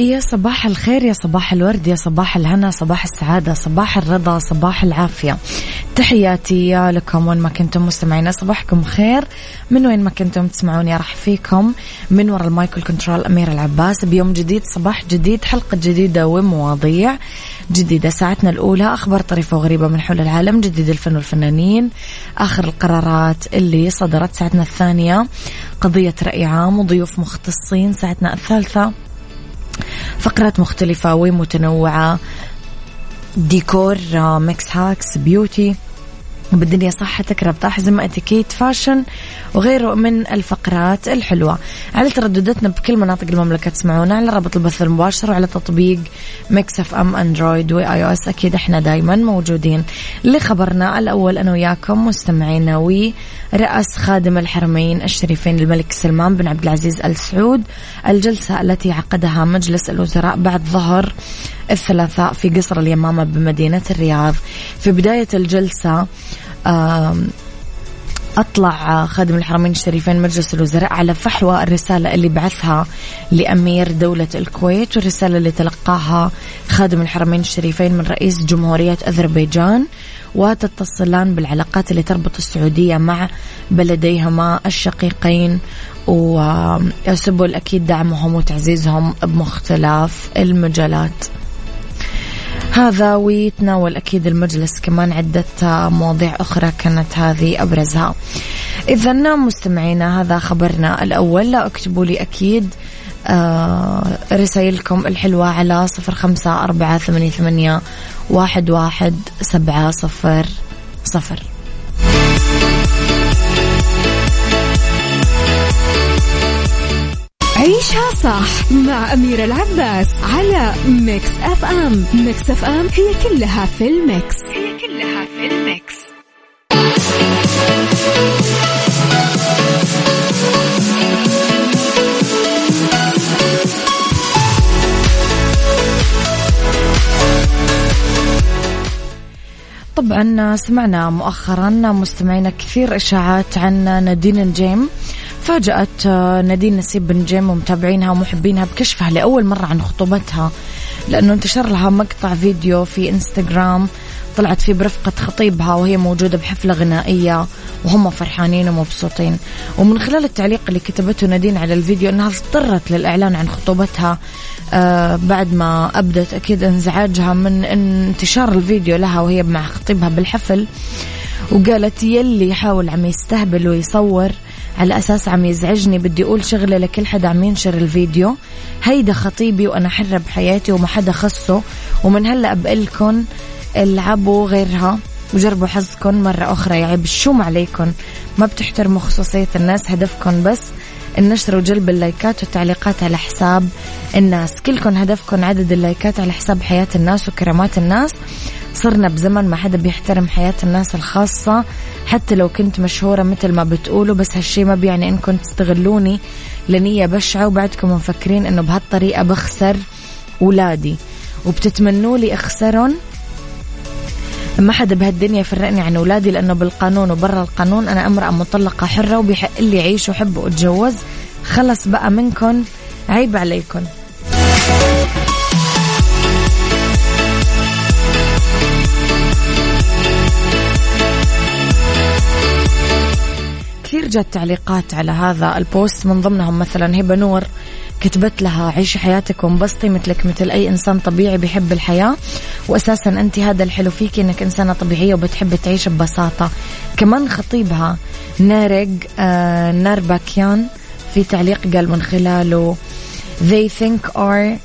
يا صباح الخير يا صباح الورد يا صباح الهنا صباح السعادة صباح الرضا صباح العافية. تحياتي لكم وين ما كنتم مستمعين صباحكم خير. من وين ما كنتم تسمعوني راح فيكم من وراء المايكل كنترول أمير العباس. بيوم جديد صباح جديد حلقة جديدة ومواضيع جديدة. ساعتنا الأولى أخبار طريفة وغريبة من حول العالم جديد الفن والفنانين آخر القرارات اللي صدرت. ساعتنا الثانية قضية رأي عام وضيوف مختصين. ساعتنا الثالثة فقرات مختلفة ومتنوعة. ديكور mix hacks beauty. بالدنيا صحتك ربط أحزمة اتيكيت fashion وغيره من الفقرات الحلوة. على تردداتنا بكل مناطق المملكة تسمعونا على رابط البث المباشر وعلى تطبيق Mix FM Android و iOS. أكيد إحنا دايما موجودين لخبرنا الأول أنا وياكم مستمعينا ورأس خادم الحرمين الشريفين الملك سلمان بن عبد العزيز آل سعود. الجلسة التي عقدها مجلس الوزراء بعد ظهر الثلاثاء في قصر اليمامة بمدينة الرياض. في بداية الجلسة أطلع خادم الحرمين الشريفين مجلس الوزراء على فحوى الرسالة اللي بعثها لأمير دولة الكويت والرسالة اللي تلقاها خادم الحرمين الشريفين من رئيس جمهورية أذربيجان وتتصلان بالعلاقات اللي تربط السعودية مع بلديهما الشقيقين وسبل أكيد دعمهم وتعزيزهم بمختلف المجالات. هذا ويتناول أكيد المجلس كمان عدة مواضيع أخرى كانت هذه أبرزها. إذا مستمعينا هذا خبرنا الأول. لا أكتبوا لي أكيد آه رسائلكم الحلوة على صفر خمسة أربعة ثمانية, ثمانية واحد, واحد سبعة صفر صفر. عيشها صح مع أميرة العباس على Mix FM. Mix FM هي كلها في ال mix. هي كلها في ال mix. طبعا سمعنا مؤخرا مستمعينا كثير إشاعات عن نادين الجيم. فاجأت آه، نادين نسيب بن جيم ومتابعينها ومحبينها بكشفها لأول مرة عن خطوبتها لأنه انتشر لها مقطع فيديو في إنستغرام طلعت فيه برفقة خطيبها وهي موجودة بحفلة غنائية وهم فرحانين ومبسوطين. ومن خلال التعليق اللي كتبته نادين على الفيديو أنها اضطرت للإعلان عن خطوبتها آه بعد ما أبدت أكيد إنزعاجها من انتشار الفيديو لها وهي مع خطيبها بالحفل وقالت يلي يحاول عم يستهبل ويصور على أساس عم يزعجني بدي أقول شغلة لكل حدا عم ينشر الفيديو. هيدا خطيبي وأنا حرة بحياتي وما حدا خصه. ومن هلأ بقلكن العبوا غيرها وجربوا حظكم مرة أخرى. يعب شو عليكم ما بتحترموا خصوصية الناس هدفكم بس النشر وجلب اللايكات والتعليقات على حساب الناس. كلكم هدفكم عدد اللايكات على حساب حياة الناس وكرامات الناس. صرنا بزمن ما حدا بيحترم حياة الناس الخاصة حتى لو كنت مشهورة مثل ما بتقولوا بس هالشي ما بيعني إنكم تستغلوني لنية بشعة وبعدكم مفكرين إنه بهالطريقة بخسر ولادي. وبتتمنوا لي أخسرهم؟ ما حدا بهالدنيا يفرقني عن أولادي لأنه بالقانون وبرا القانون أنا امرأة مطلقة حرة وبيحق لي اعيش وحب وأتجوز. خلص بقى منكم عيب عليكم. جات تعليقات على هذا البوست. من ضمنهم مثلا هبة نور كتبت لها عيشي حياتك وانبسطي مثلك مثل أي إنسان طبيعي بيحب الحياة. وأساسا أنت هذا الحلو فيك إنك إنسانة طبيعية وبتحب تعيش ببساطة. كمان خطيبها نارق آه نارباكيان في تعليق قال من خلاله they think are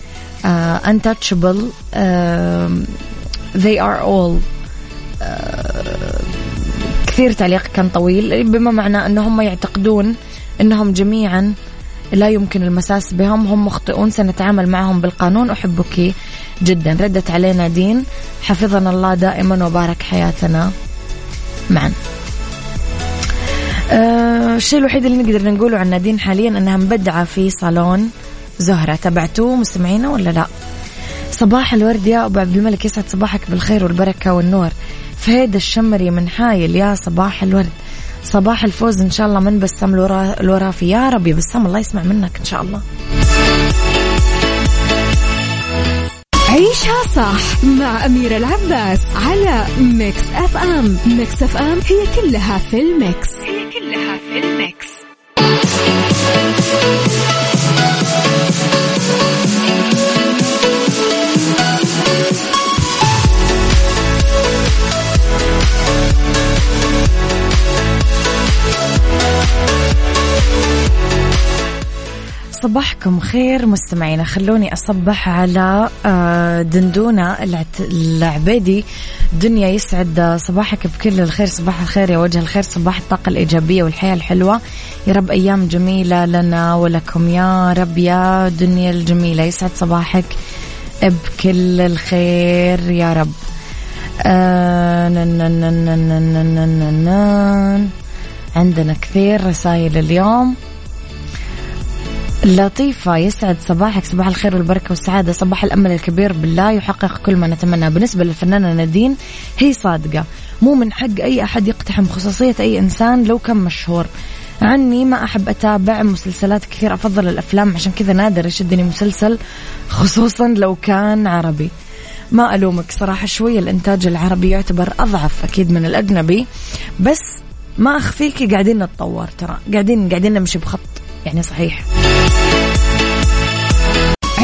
uh, untouchable uh, they are all uh, كثير تعليق كان طويل بما معنى أنهم هم يعتقدون أنهم جميعا لا يمكن المساس بهم هم مخطئون سنتعامل معهم بالقانون. أحبك جدا. ردت علينا دين. حفظنا الله دائما وبارك حياتنا معا. أه الشيء الوحيد اللي نقدر نقوله عن نادين حاليا إنها مبدعة في صالون زهرة. تبعتوه مستمعينا ولا لا؟ صباح الورد يا أبو عبد الملك يسعد صباحك بالخير والبركة والنور. فهيد الشمري من حايل يا صباح الورد. صباح الفوز إن شاء الله من بسام الورافي يا رب يا بسام الله يسمع منك إن شاء الله. عيشها صح مع أميرة العباس على Mix FM. Mix FM هي كلها في ال mix. هي كلها في ال mix. صباحكم خير مستمعينا خلوني أصبح على آه، دندونة العبيدي دنيا يسعد صباحك بكل الخير صباح الخير يا وجه الخير صباح الطاقة الإيجابية والحياة الحلوة يا رب أيام جميلة لنا ولكم يا رب يا دنيا الجميلة يسعد صباحك بكل الخير يا رب عندنا كثير رسائل اليوم لطيفة. يسعد صباحك صباح الخير والبركة والسعادة. صباح الأمل الكبير بالله يحقق كل ما نتمناه بالنسبة للفنانة نادين هي صادقة. مو من حق أي أحد يقتحم خصوصية أي إنسان لو كان مشهور. عني ما أحب أتابع مسلسلات كثير أفضل الأفلام. عشان كذا نادر يشدني مسلسل خصوصا لو كان عربي. ما ألومك صراحة شوية الإنتاج العربي يعتبر أضعف أكيد من الأجنبي. بس ما أخفيكي قاعدين نتطور ترى. قاعدين قاعدين نمشي بخط. يعني صحيح.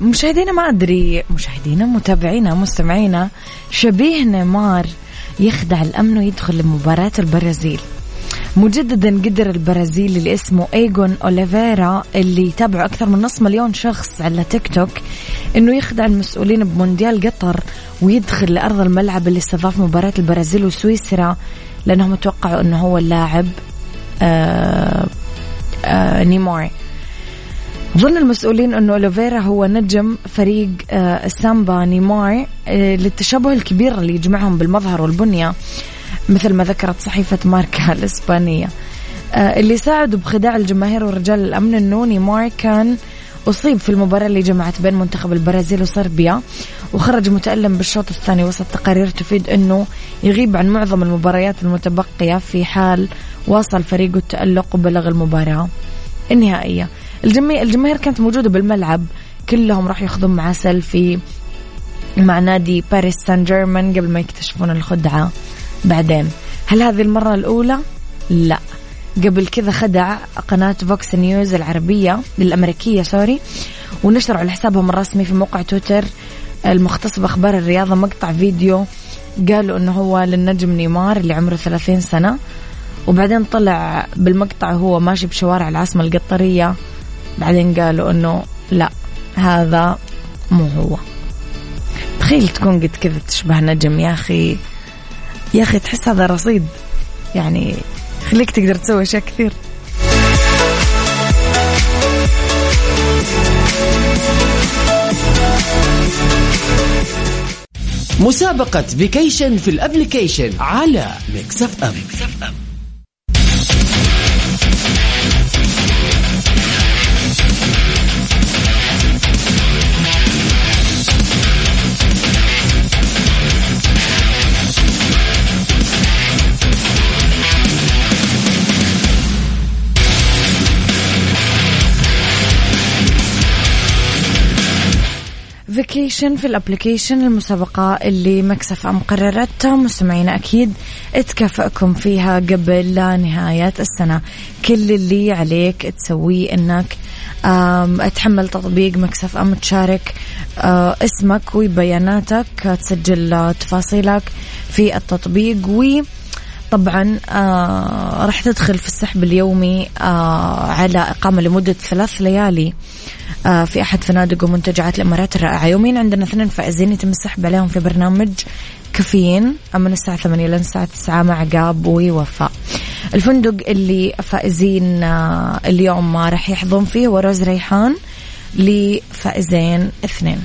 مشاهدينا ما أدري مشاهدينا متابعينا مستمعينا شبيه نيمار يخدع الأمن ويدخل لمباراة البرازيل. مجددا قدر البرازيلي اللي اسمه ايجون أوليفيرا اللي يتابعه أكثر من نص مليون شخص على تيك توك إنه يخدع المسؤولين بمونديال قطر ويدخل لأرض الملعب اللي استضاف مباراة البرازيل وسويسرا لأنهم توقعوا إنه هو اللاعب آه آه نيمار. ظن المسؤولين أنه أوليفيرا هو نجم فريق آه، السامبا نيمار آه، للتشابه الكبير اللي يجمعهم بالمظهر والبنية مثل ما ذكرت صحيفة ماركا الإسبانية. آه، اللي ساعدوا بخداع الجماهير ورجال الأمن أنه نيمار كان أصيب في المباراة اللي جمعت بين منتخب البرازيل وصربيا وخرج متألم بالشوط الثاني وسط تقارير تفيد أنه يغيب عن معظم المباريات المتبقية في حال واصل فريقه التألق وبلغ المباراة النهائية. الجميع الجماهير كانت موجودة بالملعب كلهم راح ياخذون معاه سيلفي مع نادي باريس سان جيرمان قبل ما يكتشفون الخدعة بعدين. هل هذه المرة الأولى؟ لا. قبل كذا خدع قناة فوكس نيوز العربية الأمريكية sorry ونشروا على حسابهم الرسمي في موقع تويتر المختص بأخبار الرياضة مقطع فيديو قالوا أنه هو للنجم نيمار اللي عمره 30 سنة. وبعدين طلع بالمقطع وهو ماشي بشوارع العاصمة القطرية. بعدين قالوا إنه لا هذا مو هو. تخيل تكون قد كذا تشبه نجم. يا أخي يا أخي تحس هذا رصيد. يعني خليك تقدر تسوي أشياء كثير. مسابقة vacation في ال application على Mix FM, Mix F M. Vacation في ال application المسابقة اللي Mix FM قررتها مستمعينا أكيد تكافئكم فيها قبل نهاية السنة. كل اللي عليك تسويه إنك تحمل تطبيق Mix FM تشارك آه، اسمك وبياناتك تسجل تفاصيلك في التطبيق. و طبعا آه راح تدخل في السحب اليومي آه على إقامة لمدة ثلاث ليالي. في أحد فنادق ومنتجعات الإمارات الرائعة. يومين عندنا اثنين فائزين يتم السحب عليهم في برنامج كافيين. من الساعة 8 لين الساعة 9 مع قاب ووفاء. الفندق اللي فائزين آه اليوم راح يحظون فيه وروز ريحان لفائزين اثنين.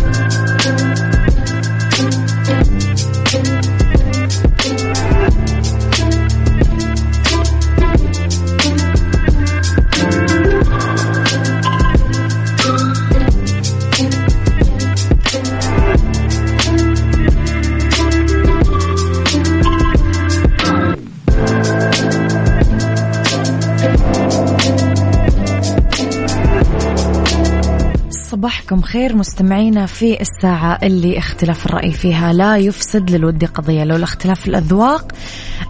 صباحكم خير مستمعينا في الساعة اللي اختلاف الرأي فيها لا يفسد للود قضية. لو الاختلاف الأذواق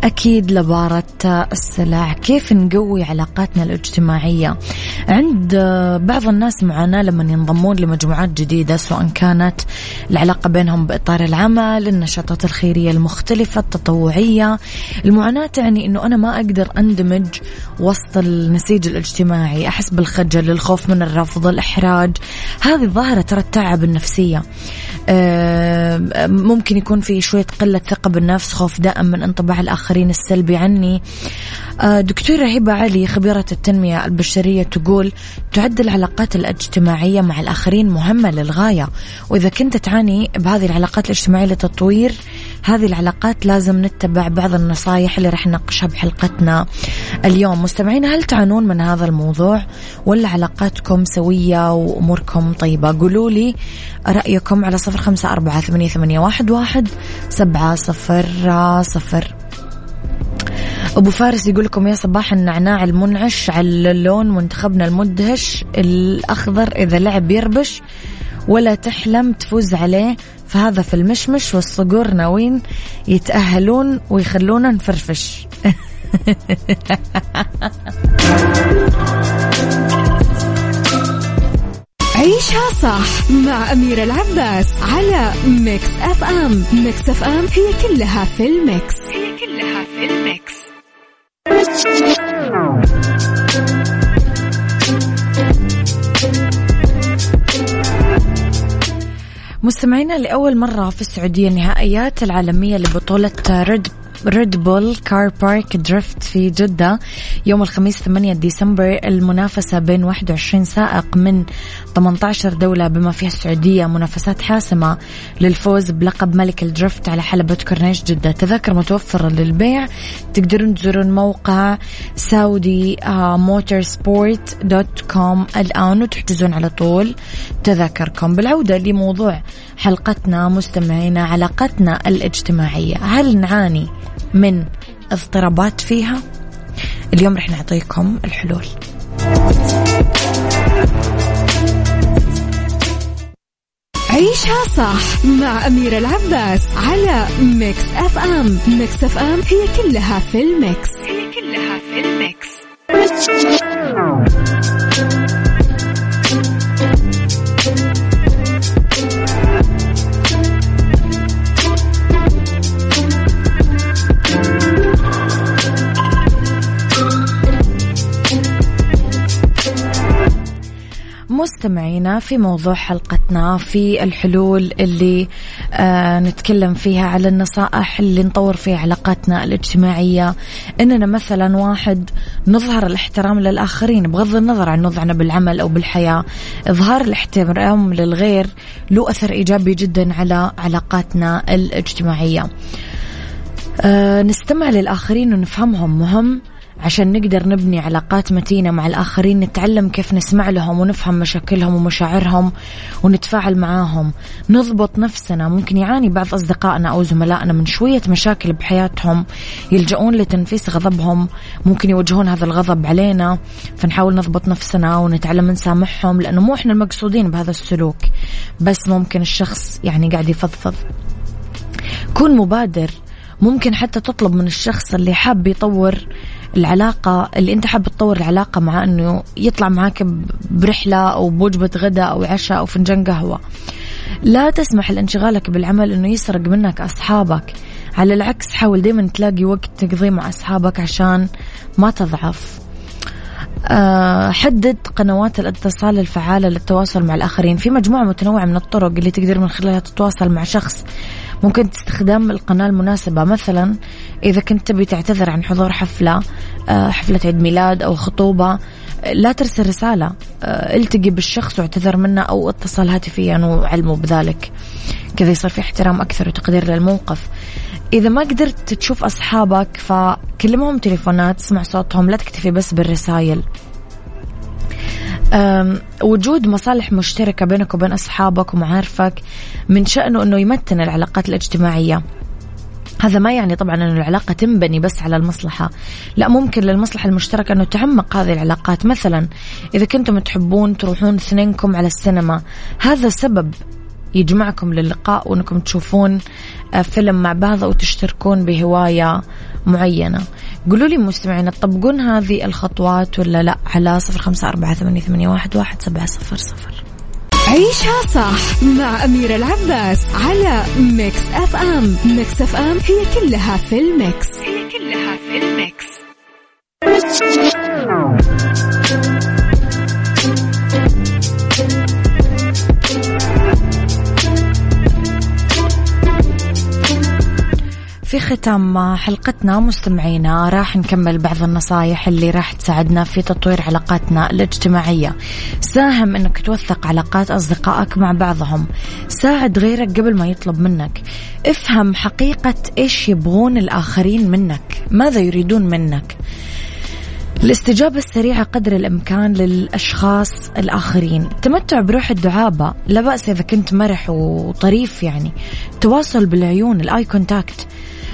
أكيد لبارة السلع. كيف نقوي علاقاتنا الاجتماعية؟ عند بعض الناس معاناة لما ينضمون لمجموعات جديدة سواء كانت العلاقة بينهم بإطار العمل النشاطات الخيرية المختلفة التطوعية. المعاناة تعني أنه أنا ما أقدر أندمج وسط النسيج الاجتماعي. أحس بالخجل الخوف من الرفض الإحراج. هذه الظاهرة ترى تتعب النفسية. آه، ممكن يكون في شوية قلة ثقة بالنفس خوف دائم من انطباع الآخرين السلبي عني. آه، دكتورة هبة علي خبيرة التنمية البشرية تقول تعد العلاقات الاجتماعية مع الآخرين مهمة للغاية. وإذا كنت تعاني بهذه العلاقات الاجتماعية لتطوير هذه العلاقات لازم نتبع بعض النصائح اللي رح نناقشها بحلقتنا اليوم. مستمعين هل تعانون من هذا الموضوع؟ ولا علاقاتكم سوية وأموركم طيبة. قولوا لي رأيكم على صفر خمسة أربعة ثمانية, ثمانية واحد, واحد سبعة صفر صفر. أبو فارس يقول لكم يا صباح النعناع المنعش على اللون منتخبنا المدهش الأخضر إذا لعب يربش ولا تحلم تفوز عليه. فهذا في المشمش والصقور ناويين يتأهلون ويخلونا نفرفش. عيشها صح مع أميرة العباس على Mix FM. Mix FM هي كلها في ال mix. هي كلها في ال mix. مستمعينا لأول مرة في السعودية النهائيات العالمية لبطولة Red Red Bull Car Park Drift في جدة يوم الخميس 8 ديسمبر المنافسة بين 21 سائق من 18 دولة بما فيها السعودية منافسات حاسمة للفوز بلقب ملك ال drift على حلبة كورنيش جدة. تذاكر متوفرة للبيع تقدرون تزورون موقع Saudi Motorsport dot com الآن وتحجزون على طول. تذاكركم بالعودة لموضوع حلقتنا مستمعينا علاقتنا الاجتماعية. هل نعاني من اضطرابات فيها. اليوم رح نعطيكم الحلول. عيشها صح مع أميرة العباس على Mix FM. Mix FM هي كلها في ال mix. هي كلها في ال mix. مستمعينا في موضوع حلقتنا في الحلول اللي آه نتكلم فيها على النصائح اللي نطور فيها علاقاتنا الاجتماعية. إننا مثلا واحد نظهر الاحترام للآخرين بغض النظر عن وضعنا بالعمل أو بالحياة. إظهار الاحترام للغير له أثر إيجابي جدا على علاقاتنا الاجتماعية. آه نستمع للآخرين ونفهمهم مهم. عشان نقدر نبني علاقات متينة مع الآخرين نتعلم كيف نسمع لهم ونفهم مشاكلهم ومشاعرهم ونتفاعل معاهم. نضبط نفسنا ممكن يعاني بعض أصدقائنا أو زملائنا من شوية مشاكل بحياتهم يلجؤون لتنفيس غضبهم ممكن يوجهون هذا الغضب علينا فنحاول نضبط نفسنا ونتعلم نسامحهم لأنه مو إحنا المقصودين بهذا السلوك بس ممكن الشخص يعني قاعد يفضفض. كون مبادر ممكن حتى تطلب من الشخص اللي حاب يطور العلاقة اللي أنت حاب تطور العلاقة مع إنه يطلع معاك برحلة أو بوجبة غداء أو عشاء أو فنجان قهوة. لا تسمح لانشغالك بالعمل إنه يسرق منك أصحابك. على العكس حاول دايما تلاقي وقت تقضيه مع أصحابك عشان ما تضعف. أه حدد قنوات الاتصال الفعالة للتواصل مع الآخرين. في مجموعة متنوعة من الطرق اللي تقدر من خلالها تتواصل مع شخص ممكن تستخدم القناة المناسبة. مثلا إذا كنت تبي تعتذر عن حضور حفلة آه، حفلة عيد ميلاد أو خطوبة لا ترسل رسالة آه، التقي بالشخص واعتذر منه أو اتصل هاتفيا وعلمه بذلك. كذا يصير في احترام أكثر وتقدير للموقف. إذا ما قدرت تشوف أصحابك فكلمهم تليفونات اسمع صوتهم لا تكتفي بس بالرسائل وجود مصالح مشتركة بينك وبين أصحابك ومعارفك من شأنه أنه يمتن العلاقات الاجتماعية. هذا ما يعني طبعا أن العلاقة تنبني بس على المصلحة. لا ممكن للمصلحة المشتركة أنه تعمق هذه العلاقات. مثلا إذا كنتم تحبون تروحون اثنينكم على السينما هذا سبب يجمعكم للقاء وانكم تشوفون آه، فيلم مع بعض أو تشتركون بهواية معينة. قولوا لي مستمعين تطبقون هذه الخطوات ولا لا؟ على صفر خمسة أربعة ثمانية, ثمانية واحد, واحد سبعة صفر صفر. عيشها صح مع أميرة العباس على Mix FM. Mix FM هي كلها في ال mix. ختام حلقتنا مستمعينا راح نكمل بعض النصايح اللي راح تساعدنا في تطوير علاقاتنا الاجتماعية. ساهم إنك توثق علاقات أصدقائك مع بعضهم. ساعد غيرك قبل ما يطلب منك. افهم حقيقة إيش يبغون الآخرين منك. ماذا يريدون منك. الاستجابة السريعة قدر الإمكان للأشخاص الآخرين. تمتع بروح الدعابة. لا بأس إذا كنت مرح وطريف يعني. تواصل بالعيون ال eye contact.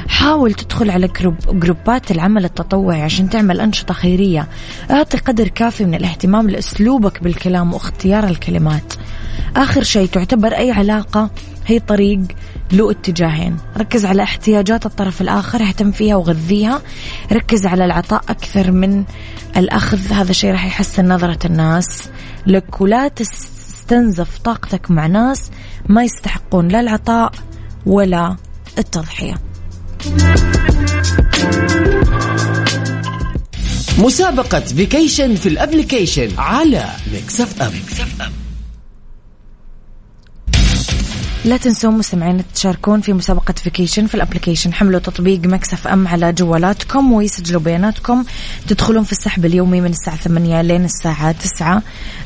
حاول تدخل على group جروبات العمل التطوعي عشان تعمل أنشطة خيرية. أعطي قدر كافي من الاهتمام لأسلوبك بالكلام واختيار الكلمات. آخر شيء تعتبر أي علاقة هي طريق له اتجاهين. ركز على احتياجات الطرف الآخر اهتم فيها وغذيها. ركز على العطاء أكثر من الأخذ. هذا الشيء راح يحسن نظرة الناس لك ولا تستنزف طاقتك مع ناس ما يستحقون لا العطاء ولا التضحية. مسابقة vacation في ال application على Mix FM لا تنسوا مستمعين تشاركون في مسابقة vacation في ال application حملوا تطبيق Mix FM على جوالاتكم ويسجلوا بياناتكم. تدخلون في السحب اليومي من الساعة 8 لين الساعة 9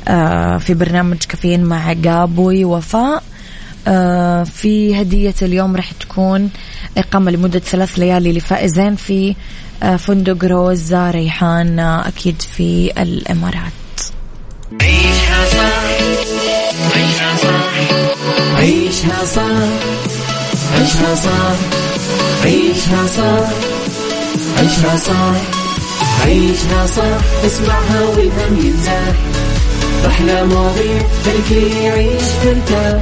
آه، في برنامج كافيين مع قابوي وفاء. آه، في هدية اليوم راح تكون إقامة لمدة ثلاث ليالي لفائزين في آه، فندق روزا ريحان آه، أكيد في الإمارات. عيشها صح عيشها صح عيشها صح عيشها صح عيشها صح عيشها صح عيشها صح. اسمعها والهم ينزاح أحلى مواضيع خلي يعيش ترتاح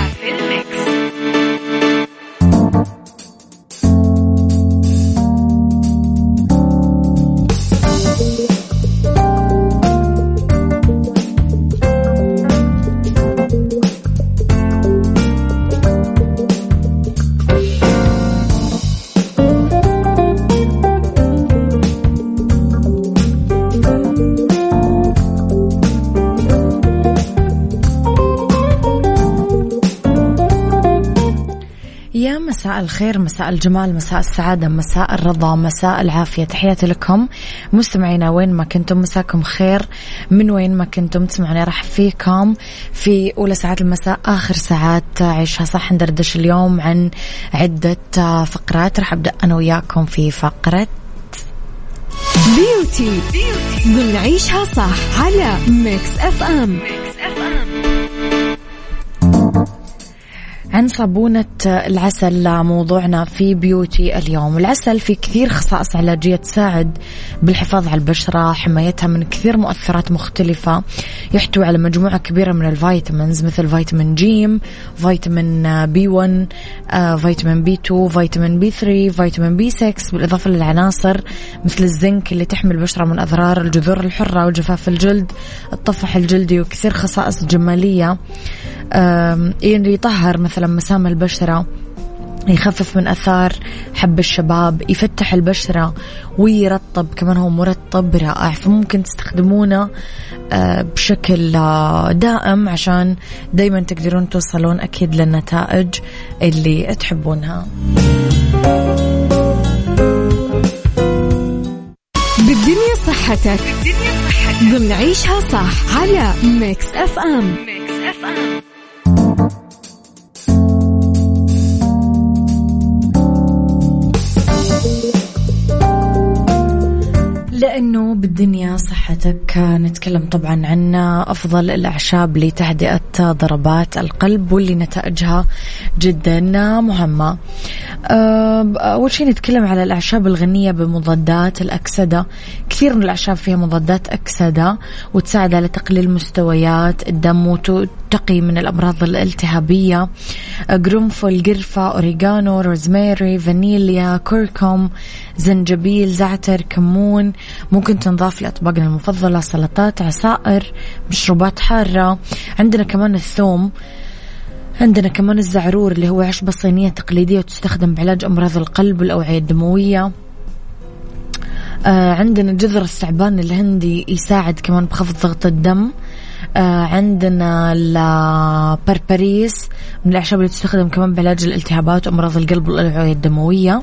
مساء الخير مساء الجمال مساء السعادة مساء الرضا مساء العافية. تحياتي لكم مستمعينا وين ما كنتم مساكم خير. من وين ما كنتم تسمعوني راح فيكم في أولى ساعات المساء آخر ساعات عيشها صح. ندردش اليوم عن عدة فقرات. راح أبدأ أنا وياكم في فقرة Beauty ضمن عيشها صح على Mix FM Mix F عن صابونة العسل موضوعنا في beauty اليوم. العسل في كثير خصائص علاجية تساعد بالحفاظ على البشرة حمايتها من كثير مؤثرات مختلفة يحتوي على مجموعة كبيرة من ال vitamins مثل فيتامين جيم فيتامين B 1 فيتامين B 2 فيتامين B 3 فيتامين B 6 بالإضافة للعناصر مثل الزنك اللي تحمي البشرة من أضرار الجذور الحرة وجفاف الجلد الطفح الجلدي وكثير خصائص جمالية. يطهر مثلا مسام البشرة يخفف من أثار حب الشباب يفتح البشرة ويرطب كمان هو مرطب رائع. فممكن تستخدمونه آه، بشكل آه، دائم عشان دايما تقدرون توصلون أكيد للنتائج اللي تحبونها. بالدنيا صحتك. بالدنيا صحتك. ضمن عيشها صح على Mix FM Mix F M لأنه بالدنيا صحتك. نتكلم طبعا عن أفضل الأعشاب لتهدئة ضربات القلب واللي نتائجها جدا. مهمة. أه، أول شيء نتكلم على الأعشاب الغنية بمضادات الأكسدة. كثير من الأعشاب فيها مضادات أكسدة وتساعد على تقليل مستويات الدم وتقي من الأمراض الالتهابية. قرنفل قرفة أوريغانو روزماري فانيليا كركم زنجبيل زعتر كمون. ممكن تنضاف لأطباقنا المفضلة سلطات عصائر مشروبات حارة. عندنا كمان الثوم. عندنا كمان الزعرور اللي هو عشبة صينية تقليدية وتستخدم بعلاج أمراض القلب والأوعية الدموية. آه عندنا جذر الثعبان الهندي يساعد كمان بخفض ضغط الدم. عندنا البربريس من الأعشاب اللي تستخدم كمان بعلاج الالتهابات وأمراض القلب والأوعية الدموية.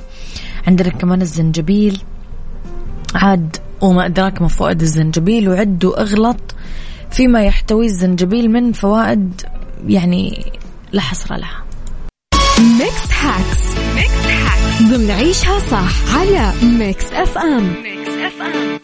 عندنا كمان الزنجبيل. عاد وما أدراك ما فوائد الزنجبيل وعد وأغلط فيما يحتوي الزنجبيل من فوائد يعني لا حصر لها. Mix Hacks Mix Hacks ضمن عيشها صح على Mix FM Mix FM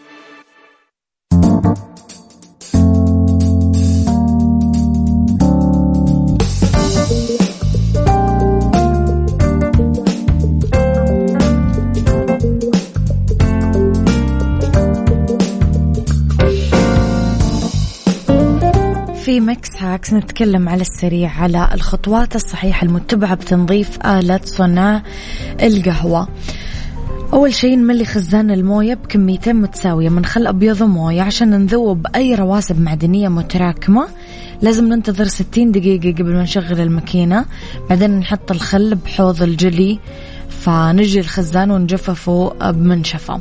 في Mix Hacks نتكلم على السريع على الخطوات الصحيحة المتبعة بتنظيف آلة صنع القهوة. أول شيء نملي خزان الموية بكميتين متساوية من خل أبيض وموية عشان نذوب أي رواسب معدنية متراكمة. لازم ننتظر 60 دقيقة قبل ما نشغل الماكينة. بعدين نحط الخل بحوض الجلي فنجي الخزان ونجففه بمنشفة.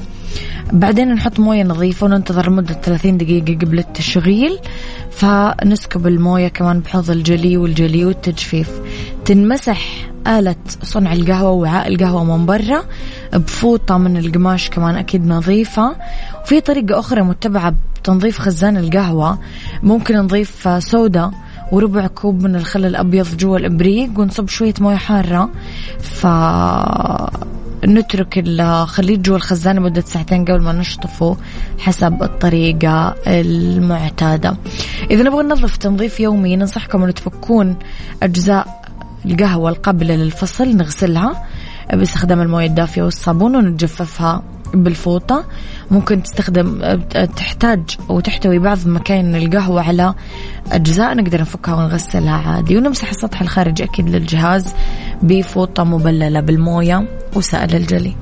بعدين نحط موية نظيفة وننتظر لمدة 30 دقيقة قبل التشغيل فنسكب الموية كمان بحوض الجلي والجلي والتجفيف. تنمسح آلة صنع القهوة وعاء القهوة من برا بفوطة من القماش كمان أكيد نظيفة. وفي طريقة أخرى متبعة بتنظيف خزان القهوة ممكن نضيف سودا وربع كوب من الخل الأبيض جوا الإبريق ونصب شوية موية حارة. ف نترك الخليط جوا الخزان لمدة ساعتين قبل ما نشطفه حسب الطريقة المعتادة. إذا نبغى ننظف تنظيف يومي ننصحكم أن تفكون أجزاء القهوة القابلة للفصل نغسلها باستخدام الموية الدافية والصابون ونجففها. بالفوطة. ممكن تستخدم تحتاج وتحتوي بعض مكاين القهوة على أجزاء نقدر نفكها ونغسلها عادي. ونمسح السطح الخارجي أكيد للجهاز بفوطة مبللة بالموية وسائل الجلي.